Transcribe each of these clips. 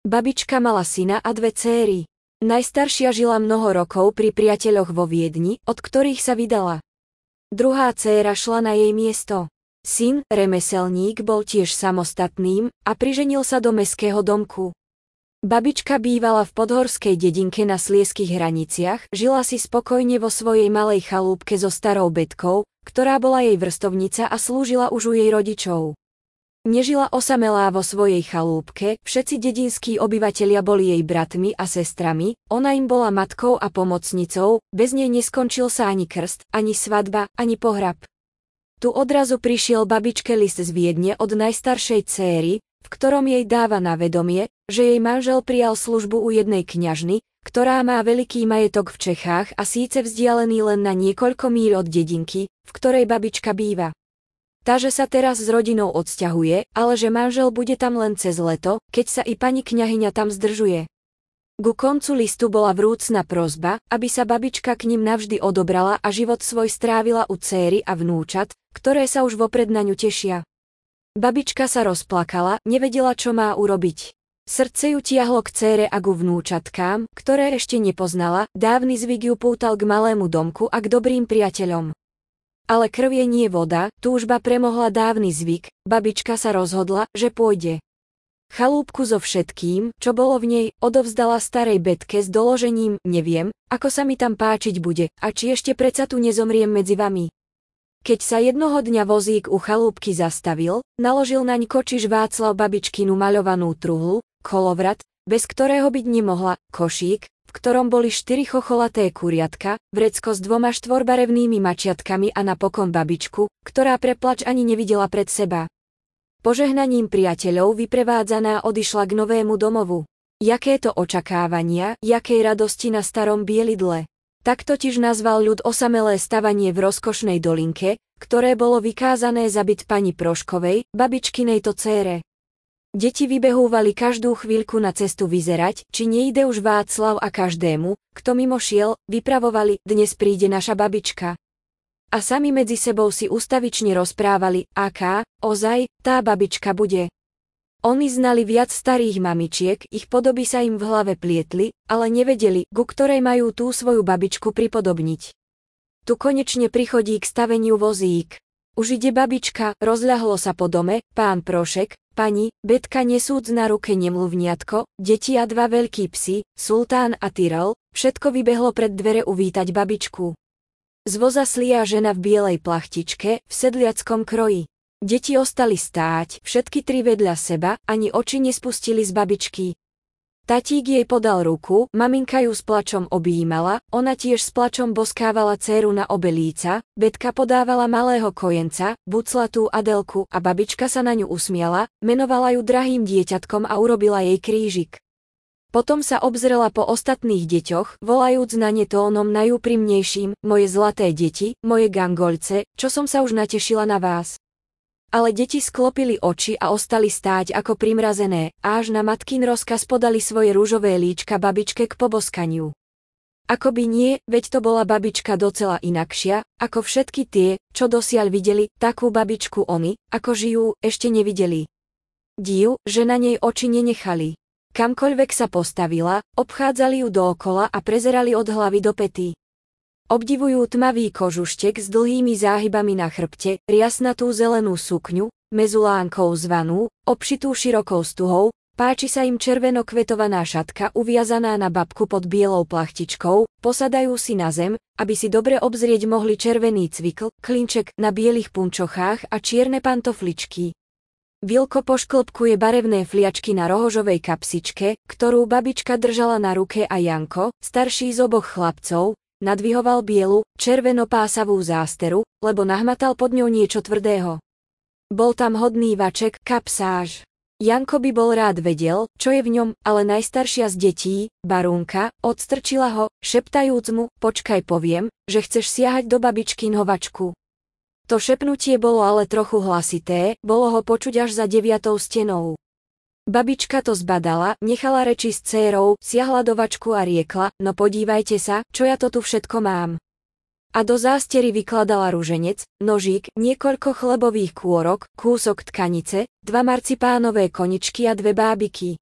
Babička mala syna a dve céry. Najstaršia žila mnoho rokov pri priateľoch vo Viedni, od ktorých sa vydala. Druhá céra šla na jej miesto. Syn, remeselník, bol tiež samostatným a priženil sa do meského domku. Babička bývala v podhorskej dedinke na slieských hraniciach, žila si spokojne vo svojej malej chalúbke so starou betkou, ktorá bola jej vrstovnica a slúžila už u jej rodičov. Nežila osamelá vo svojej chalúbke, všetci dedinskí obyvatelia boli jej bratmi a sestrami, ona im bola matkou a pomocnicou, bez nej neskončil sa ani krst, ani svadba, ani pohrab. Tu odrazu prišiel babičke list z Viedne od najstaršej céry, v ktorom jej dáva na vedomie, že jej manžel prijal službu u jednej kňažny, ktorá má veľký majetok v Čechách a síce vzdialený len na niekoľko míľ od dedinky, v ktorej babička býva. Tá, že sa teraz s rodinou odsťahuje, ale že manžel bude tam len cez leto, keď sa i pani kňahyňa tam zdržuje. Ku koncu listu bola vrúcna prozba, aby sa babička k ním navždy odobrala a život svoj strávila u céry a vnúčat, ktoré sa už vopred na ňu tešia. Babička sa rozplakala, nevedela, čo má urobiť. Srdce ju tiahlo k cére a ku vnúčatkám, ktoré ešte nepoznala, dávny zvyk ju pútal k malému domku a k dobrým priateľom. Ale krv je nie voda, túžba premohla dávny zvyk, babička sa rozhodla, že pôjde. Chalúbku so všetkým, čo bolo v nej, odovzdala starej betke s doložením, neviem, ako sa mi tam páčiť bude, a či ešte predsa tu nezomriem medzi vami. Keď sa jednoho dňa vozík u chalúbky zastavil, naložil naň kočiš Václav babičkinu maľovanú truhlu, kolovrat, bez ktorého byť nemohla, košík, v ktorom boli štyri chocholaté kuriatka, vrecko s dvoma štvorbarevnými mačiatkami a napokon babičku, ktorá preplač ani nevidela pred seba. Požehnaním priateľov vyprevádzaná odišla k novému domovu. Jaké to očakávania, jakej radosti na starom bielidle. Tak totiž nazval ľud osamelé stavanie v rozkošnej dolinke, ktoré bolo vykázané za byt pani Proškovej, babičkinej to cére. Deti vybehúvali každú chvíľku na cestu vyzerať, či nejde už Václav a každému, kto mimo šiel, vypravovali, dnes príde naša babička. A sami medzi sebou si ustavične rozprávali, aká, ozaj, tá babička bude. Oni znali viac starých mamičiek, ich podoby sa im v hlave plietli, ale nevedeli, ku ktorej majú tú svoju babičku pripodobniť. Tu konečne prichodí k staveniu vozík. Už ide babička, rozľahlo sa po dome, pán Prošek, Pani, Betka nesúc na ruke nemluvniatko, deti a dva veľkí psi, Sultán a Tyrol, všetko vybehlo pred dvere uvítať babičku. Z voza slia žena v bielej plachtičke, v sedliackom kroji. Deti ostali stáť, všetky tri vedľa seba, ani oči nespustili z babičky, Tatík jej podal ruku, maminka ju s plačom objímala, ona tiež s plačom boskávala céru na obelíca, Betka podávala malého kojenca, buclatú Adelku a babička sa na ňu usmiala, menovala ju drahým dieťatkom a urobila jej krížik. Potom sa obzrela po ostatných deťoch, volajúc na ne tónom najúprimnejším, moje zlaté deti, moje gangolce, čo som sa už natešila na vás. Ale deti sklopili oči a ostali stáť ako primrazené, až na matkin rozkaz podali svoje rúžové líčka babičke k poboskaniu. Ako by nie, veď to bola babička docela inakšia, ako všetky tie, čo dosiaľ videli, takú babičku oni, ako žijú, ešte nevideli. Div, že na nej oči nenechali. Kamkoľvek sa postavila, obchádzali ju dookola a prezerali od hlavy do pety. Obdivujú tmavý kožuštek s dlhými záhybami na chrbte, riasnatú zelenú sukňu, mezulánkou zvanú, obšitú širokou stuhou, páči sa im červeno-kvetovaná šatka uviazaná na babku pod bielou plachtičkou, posadajú si na zem, aby si dobre obzrieť mohli červený cvikl, klinček na bielých punčochách a čierne pantofličky. Vilko pošklopkuje barevné fliačky na rohožovej kapsičke, ktorú babička držala na ruke a Janko, starší z oboch chlapcov, nadvihoval bielu, červenopásavú zásteru, lebo nahmatal pod ňou niečo tvrdého. Bol tam hodný vaček, kapsáž. Janko by bol rád vedel, čo je v ňom, ale najstaršia z detí, Barúnka, odstrčila ho, šeptajúc mu, počkaj poviem, že chceš siahať do babičkynho vačku. To šepnutie bolo ale trochu hlasité, bolo ho počuť až za deviatou stenou. Babička to zbadala, nechala reči s cérou, siahla do vačku a riekla, no podívajte sa, čo ja to tu všetko mám. A do zástery vykladala ruženec, nožík, niekoľko chlebových kôrok, kúsok tkanice, dva marcipánové koničky a dve bábiky.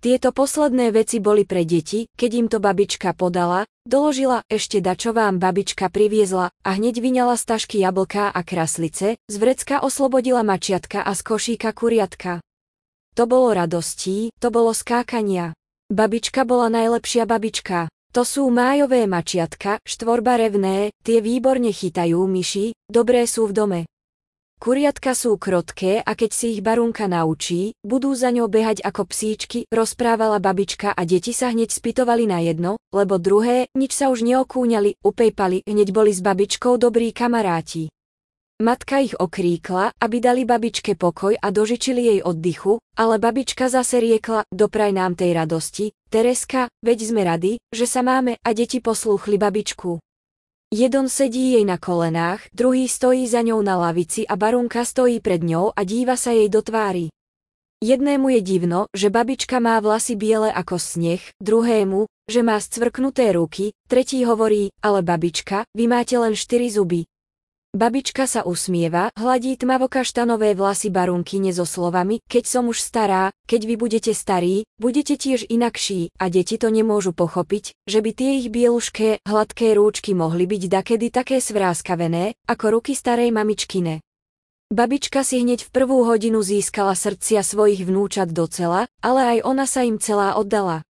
Tieto posledné veci boli pre deti, keď im to babička podala, doložila, ešte da čo vám babička priviezla, a hneď vyňala z tašky jablká a kraslice, z vrecka oslobodila mačiatka a z košíka kuriatka. To bolo radostí, to bolo skákania. Babička bola najlepšia babička. To sú májové mačiatka, štvorbarevné, tie výborne chytajú myši, dobré sú v dome. Kuriatka sú krotké a keď si ich barunka naučí, budú za ňou behať ako psíčky, rozprávala babička a deti sa hneď spytovali na jedno, lebo druhé, nič sa už neokúňali, upejpali, hneď boli s babičkou dobrí kamaráti. Matka ich okríkla, aby dali babičke pokoj a dožičili jej oddychu, ale babička zase riekla, dopraj nám tej radosti, Tereska, veď sme rady, že sa máme a deti poslúchli babičku. Jeden sedí jej na kolenách, druhý stojí za ňou na lavici a barunka stojí pred ňou a díva sa jej do tvári. Jednému je divno, že babička má vlasy biele ako sneh, druhému, že má scvrknuté ruky, tretí hovorí, ale babička, vy máte len štyri zuby, Babička sa usmieva, hladí tmavokaštanové vlasy barunkine so slovami, keď som už stará, keď vy budete starí, budete tiež inakší, a deti to nemôžu pochopiť, že by tie ich bielušké, hladké rúčky mohli byť dakedy také svráskavené, ako ruky starej mamičkine. Babička si hneď v prvú hodinu získala srdcia svojich vnúčat docela, ale aj ona sa im celá oddala.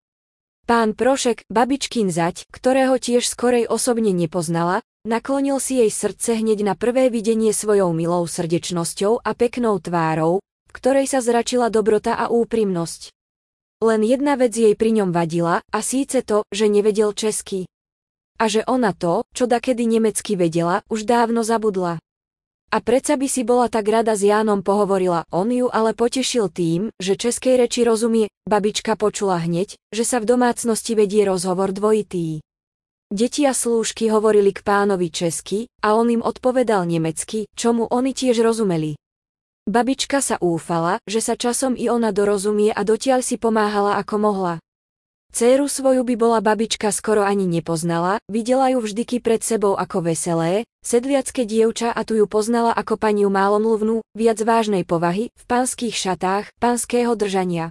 Pán Prošek, babičkin zať, ktorého tiež skorej osobne nepoznala, Naklonil si jej srdce hneď na prvé videnie svojou milou srdečnosťou a peknou tvárou, v ktorej sa zračila dobrota a úprimnosť. Len jedna vec jej pri ňom vadila, a síce to, že nevedel česky. A že ona to, čo dakedy nemecky vedela, už dávno zabudla. A predsa by si bola tak rada s Jánom pohovorila, on ju ale potešil tým, že českej reči rozumie, babička počula hneď, že sa v domácnosti vedie rozhovor dvojitý. Deti a slúžky hovorili k pánovi česky, a on im odpovedal nemecky, čomu oni tiež rozumeli. Babička sa úfala, že sa časom i ona dorozumie a dotiaľ si pomáhala ako mohla. Céru svoju by bola babička skoro ani nepoznala, videla ju vždyky pred sebou ako veselé, sedliacké dievča a tu ju poznala ako paniu málomluvnú, viac vážnej povahy, v pánskych šatách, pánskeho držania.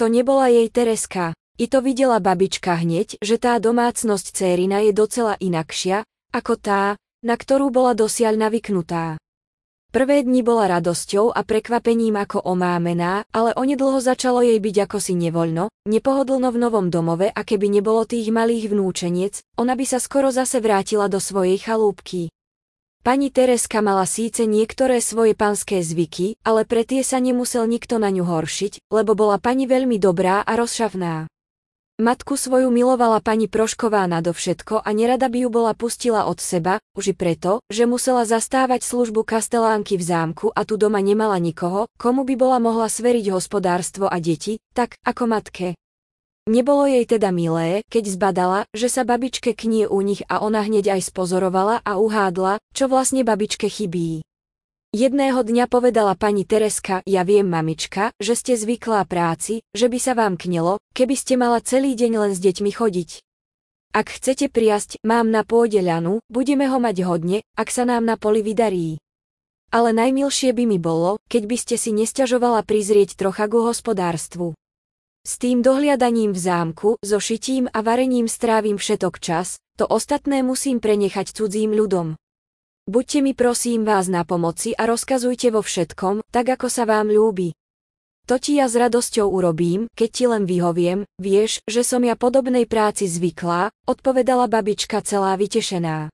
To nebola jej Tereska, i to videla babička hneď, že tá domácnosť cérina je docela inakšia, ako tá, na ktorú bola dosiaľ navyknutá. Prvé dni bola radosťou a prekvapením ako omámená, ale onedlho začalo jej byť ako si nevoľno, nepohodlno v novom domove a keby nebolo tých malých vnúčeniec, ona by sa skoro zase vrátila do svojej chalúbky. Pani Tereska mala síce niektoré svoje panské zvyky, ale pre tie sa nemusel nikto na ňu horšiť, lebo bola pani veľmi dobrá a rozšavná. Matku svoju milovala pani Prošková nadovšetko a nerada by ju bola pustila od seba, už i preto, že musela zastávať službu kastelánky v zámku a tu doma nemala nikoho, komu by bola mohla sveriť hospodárstvo a deti, tak, ako matke. Nebolo jej teda milé, keď zbadala, že sa babičke knie u nich a ona hneď aj spozorovala a uhádla, čo vlastne babičke chybí. Jedného dňa povedala pani Tereska, ja viem mamička, že ste zvyklá práci, že by sa vám knelo, keby ste mala celý deň len s deťmi chodiť. Ak chcete priasť, mám na pôde ľanu, budeme ho mať hodne, ak sa nám na poli vydarí. Ale najmilšie by mi bolo, keď by ste si nesťažovala prizrieť trocha ku hospodárstvu. S tým dohliadaním v zámku, so šitím a varením strávim všetok čas, to ostatné musím prenechať cudzím ľudom. Buďte mi prosím vás na pomoci a rozkazujte vo všetkom, tak ako sa vám ľúbi. To ti ja s radosťou urobím, keď ti len vyhoviem, vieš, že som ja podobnej práci zvyklá, odpovedala babička celá vytešená.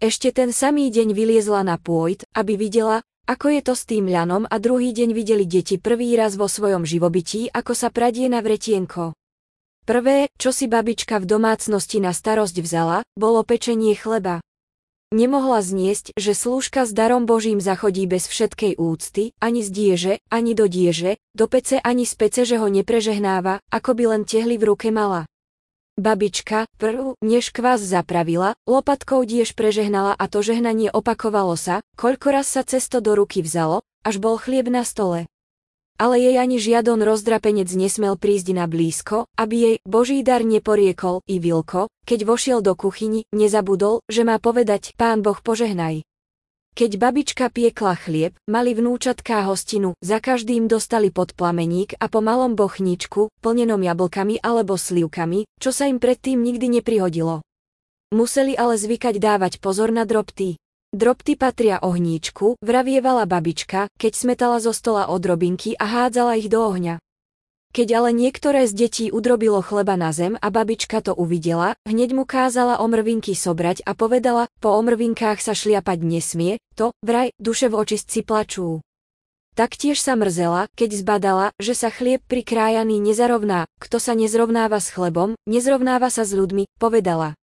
Ešte ten samý deň vyliezla na pôjt, aby videla, ako je to s tým ľanom a druhý deň videli deti prvý raz vo svojom živobytí, ako sa pradie na vretienko. Prvé, čo si babička v domácnosti na starosť vzala, bolo pečenie chleba. Nemohla zniesť, že slúžka s darom Božím zachodí bez všetkej úcty, ani z dieže, ani do dieže, do pece ani z pece, že ho neprežehnáva, ako by len tehli v ruke mala. Babička, prv, než kvás zapravila, lopatkou diež prežehnala a to žehnanie opakovalo sa, koľko raz sa cesto do ruky vzalo, až bol chlieb na stole ale jej ani žiadon rozdrapenec nesmel prísť na blízko, aby jej Boží dar neporiekol i Vilko, keď vošiel do kuchyni, nezabudol, že má povedať Pán Boh požehnaj. Keď babička piekla chlieb, mali vnúčatká hostinu, za každým dostali pod plameník a po malom bochníčku, plnenom jablkami alebo slivkami, čo sa im predtým nikdy neprihodilo. Museli ale zvykať dávať pozor na drobty. Drobty patria ohníčku, vravievala babička, keď smetala zo stola odrobinky a hádzala ich do ohňa. Keď ale niektoré z detí udrobilo chleba na zem a babička to uvidela, hneď mu kázala omrvinky sobrať a povedala, po omrvinkách sa šliapať nesmie, to, vraj, duše v očistci plačú. Taktiež sa mrzela, keď zbadala, že sa chlieb prikrájaný nezarovná, kto sa nezrovnáva s chlebom, nezrovnáva sa s ľuďmi, povedala.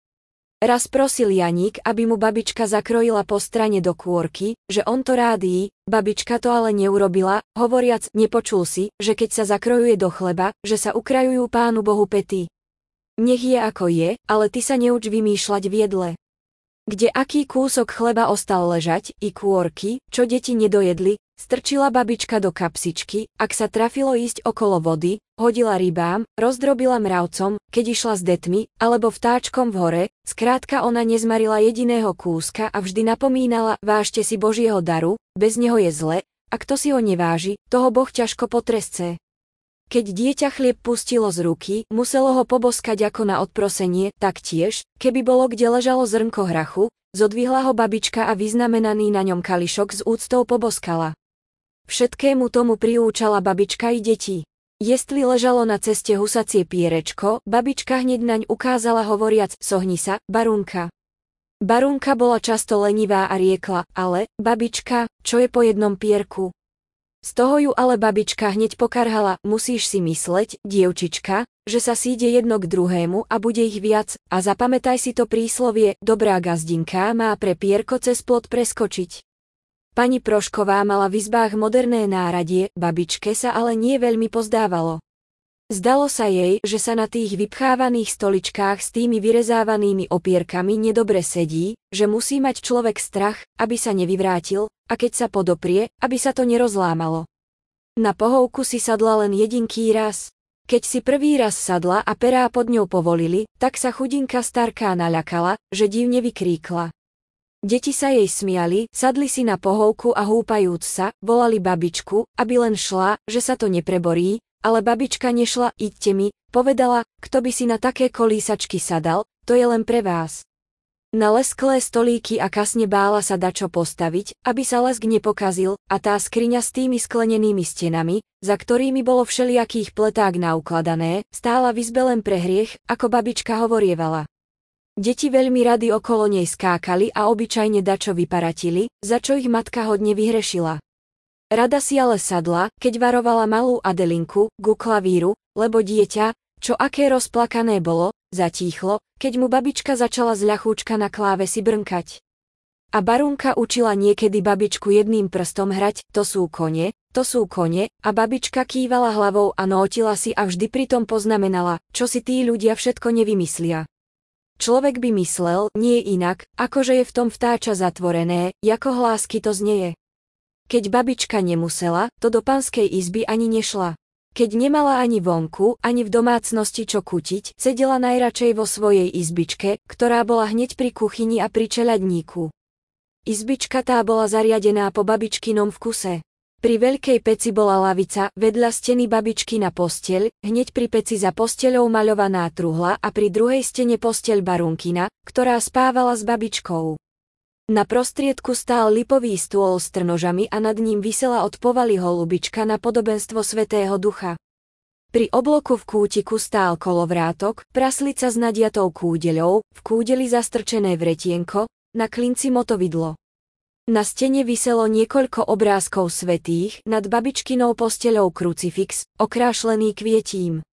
Raz prosil Janík, aby mu babička zakrojila po strane do kôrky, že on to rádí, babička to ale neurobila, hovoriac, nepočul si, že keď sa zakrojuje do chleba, že sa ukrajujú pánu Bohu pety. Nech je ako je, ale ty sa neuč vymýšľať v jedle. Kde aký kúsok chleba ostal ležať, i kôrky, čo deti nedojedli, Strčila babička do kapsičky, ak sa trafilo ísť okolo vody, hodila rybám, rozdrobila mravcom, keď išla s detmi, alebo vtáčkom v hore, skrátka ona nezmarila jediného kúska a vždy napomínala, vážte si Božieho daru, bez neho je zle, a kto si ho neváži, toho Boh ťažko potresce. Keď dieťa chlieb pustilo z ruky, muselo ho poboskať ako na odprosenie, taktiež, keby bolo kde ležalo zrnko hrachu, zodvihla ho babička a vyznamenaný na ňom kališok z úctou poboskala. Všetkému tomu priúčala babička i deti. Jestli ležalo na ceste husacie pierečko, babička hneď naň ukázala hovoriac, sohni sa, barunka. Barunka bola často lenivá a riekla, ale, babička, čo je po jednom pierku? Z toho ju ale babička hneď pokarhala, musíš si mysleť, dievčička, že sa síde jedno k druhému a bude ich viac, a zapamätaj si to príslovie, dobrá gazdinka má pre pierko cez plot preskočiť. Pani Prošková mala v izbách moderné náradie, babičke sa ale nie veľmi pozdávalo. Zdalo sa jej, že sa na tých vypchávaných stoličkách s tými vyrezávanými opierkami nedobre sedí, že musí mať človek strach, aby sa nevyvrátil, a keď sa podoprie, aby sa to nerozlámalo. Na pohovku si sadla len jedinký raz. Keď si prvý raz sadla a perá pod ňou povolili, tak sa chudinka starká naľakala, že divne vykríkla. Deti sa jej smiali, sadli si na pohovku a húpajúc sa, volali babičku, aby len šla, že sa to nepreborí, ale babička nešla, idte mi, povedala, kto by si na také kolísačky sadal, to je len pre vás. Na lesklé stolíky a kasne bála sa dačo postaviť, aby sa lesk nepokazil, a tá skriňa s tými sklenenými stenami, za ktorými bolo všelijakých pleták naukladané, stála v izbe len pre hriech, ako babička hovorievala. Deti veľmi rady okolo nej skákali a obyčajne dačo vyparatili, za čo ich matka hodne vyhrešila. Rada si ale sadla, keď varovala malú Adelinku, ku klavíru, lebo dieťa, čo aké rozplakané bolo, zatíchlo, keď mu babička začala z ľachúčka na kláve si brnkať. A barunka učila niekedy babičku jedným prstom hrať, to sú kone, to sú kone, a babička kývala hlavou a nótila si a vždy pritom poznamenala, čo si tí ľudia všetko nevymyslia. Človek by myslel, nie inak, ako že je v tom vtáča zatvorené, ako hlásky to znieje. Keď babička nemusela, to do panskej izby ani nešla. Keď nemala ani vonku, ani v domácnosti čo kutiť, sedela najradšej vo svojej izbičke, ktorá bola hneď pri kuchyni a pri čeľadníku. Izbička tá bola zariadená po babičkinom vkuse. Pri veľkej peci bola lavica, vedľa steny babičky na posteľ, hneď pri peci za posteľou maľovaná truhla a pri druhej stene posteľ barunkina, ktorá spávala s babičkou. Na prostriedku stál lipový stôl s trnožami a nad ním vysela od povaly holubička na podobenstvo Svetého Ducha. Pri obloku v kútiku stál kolovrátok, praslica s nadiatou kúdeľou, v kúdeli zastrčené vretienko, na klinci motovidlo. Na stene viselo niekoľko obrázkov svetých, nad babičkinou posteľou krucifix, okrášlený kvietím.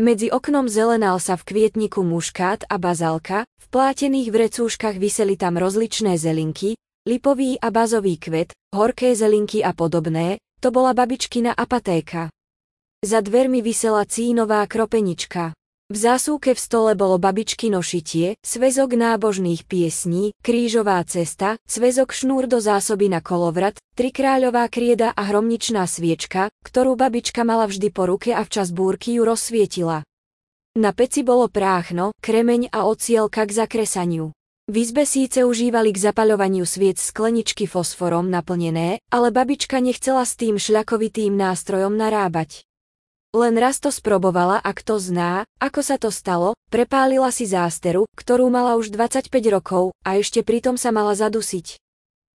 Medzi oknom zelenal sa v kvietniku muškát a bazalka, v plátených vrecúškach viseli tam rozličné zelinky, lipový a bazový kvet, horké zelinky a podobné, to bola babičkina apatéka. Za dvermi visela cínová kropenička. V zásúke v stole bolo babičky nošitie, svezok nábožných piesní, krížová cesta, svezok šnúr do zásoby na kolovrat, trikráľová krieda a hromničná sviečka, ktorú babička mala vždy po ruke a včas búrky ju rozsvietila. Na peci bolo práchno, kremeň a ocielka k zakresaniu. V izbe síce užívali k zapaľovaniu sviec skleničky fosforom naplnené, ale babička nechcela s tým šľakovitým nástrojom narábať. Len raz to sprobovala a kto zná, ako sa to stalo, prepálila si zásteru, ktorú mala už 25 rokov a ešte pritom sa mala zadusiť.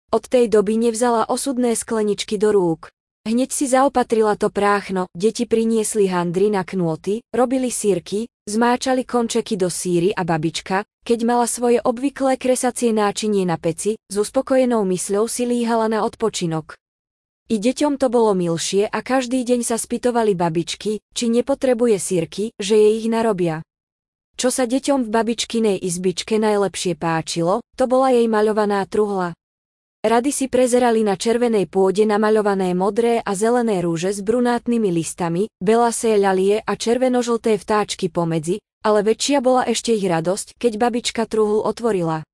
Od tej doby nevzala osudné skleničky do rúk. Hneď si zaopatrila to práchno, deti priniesli handry na knôty, robili sírky, zmáčali končeky do síry a babička, keď mala svoje obvyklé kresacie náčinie na peci, s uspokojenou mysľou si líhala na odpočinok. I deťom to bolo milšie a každý deň sa spytovali babičky, či nepotrebuje sírky, že je ich narobia. Čo sa deťom v babičkinej izbičke najlepšie páčilo, to bola jej maľovaná truhla. Rady si prezerali na červenej pôde namaľované modré a zelené rúže s brunátnymi listami, belasé ľalie a červenožlté vtáčky pomedzi, ale väčšia bola ešte ich radosť, keď babička truhlu otvorila.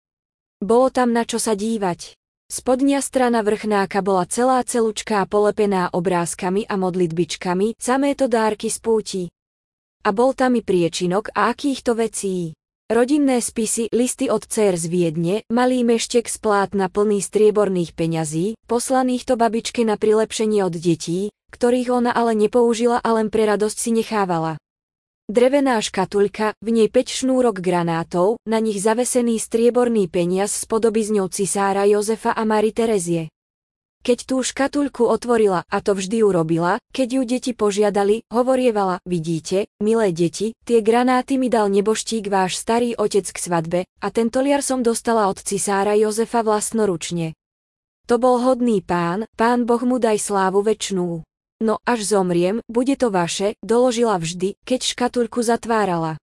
Bolo tam na čo sa dívať. Spodnia strana vrchnáka bola celá celučká polepená obrázkami a modlitbičkami, samé to dárky z púti. A bol tam i priečinok a akýchto vecí. Rodinné spisy, listy od dcer z Viedne, malý meštek z plátna plný strieborných peňazí, poslaných to babičke na prilepšenie od detí, ktorých ona ale nepoužila a len pre radosť si nechávala. Drevená škatulka, v nej 5 šnúrok granátov, na nich zavesený strieborný peniaz s podobizňou cisára Jozefa a Mary Terezie. Keď tú škatulku otvorila, a to vždy urobila, keď ju deti požiadali, hovorievala, vidíte, milé deti, tie granáty mi dal neboštík váš starý otec k svadbe, a tento liar som dostala od cisára Jozefa vlastnoručne. To bol hodný pán, pán Boh mu daj slávu väčšnú. No až zomriem, bude to vaše, doložila vždy, keď škatulku zatvárala.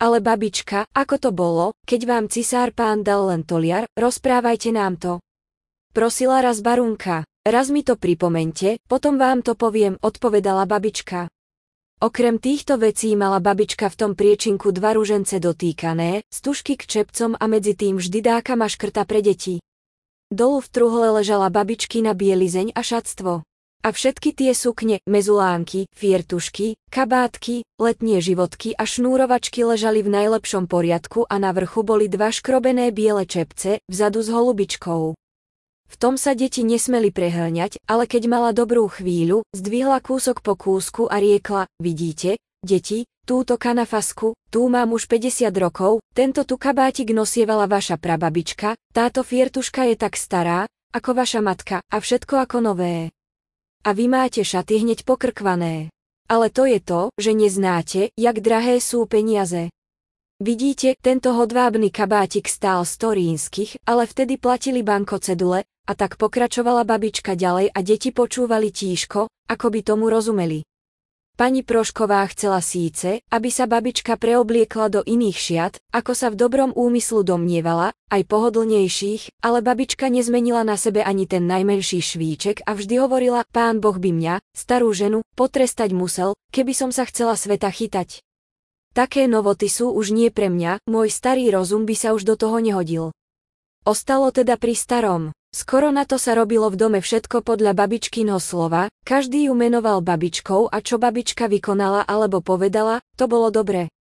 Ale babička, ako to bolo, keď vám cisár pán dal len toliar, rozprávajte nám to. Prosila raz barunka. Raz mi to pripomente, potom vám to poviem, odpovedala babička. Okrem týchto vecí mala babička v tom priečinku dva ružence dotýkané, stužky k čepcom a medzi tým vždy dáka maškrta pre deti. Dolu v truhle ležala babičkina bielizeň a šatstvo. A všetky tie sukne, mezulánky, fiertušky, kabátky, letnie životky a šnúrovačky ležali v najlepšom poriadku a na vrchu boli dva škrobené biele čepce, vzadu s holubičkou. V tom sa deti nesmeli prehlňať, ale keď mala dobrú chvíľu, zdvihla kúsok po kúsku a riekla, vidíte, deti, túto kanafasku, tú mám už 50 rokov, tento tu kabátik nosievala vaša prababička, táto fiertuška je tak stará, ako vaša matka, a všetko ako nové. A vy máte šaty hneď pokrkvané. Ale to je to, že neznáte, jak drahé sú peniaze. Vidíte, tento hodvábny kabátik stál storínskych, ale vtedy platili bankocedule, a tak pokračovala babička ďalej a deti počúvali tížko, ako by tomu rozumeli. Pani Prošková chcela síce, aby sa babička preobliekla do iných šiat, ako sa v dobrom úmyslu domnievala, aj pohodlnejších, ale babička nezmenila na sebe ani ten najmenší švíček a vždy hovorila, pán Boh by mňa, starú ženu, potrestať musel, keby som sa chcela sveta chytať. Také novoty sú už nie pre mňa, môj starý rozum by sa už do toho nehodil. Ostalo teda pri starom. Skoro na to sa robilo v dome všetko podľa babičkinho slova, každý ju menoval babičkou a čo babička vykonala alebo povedala, to bolo dobre.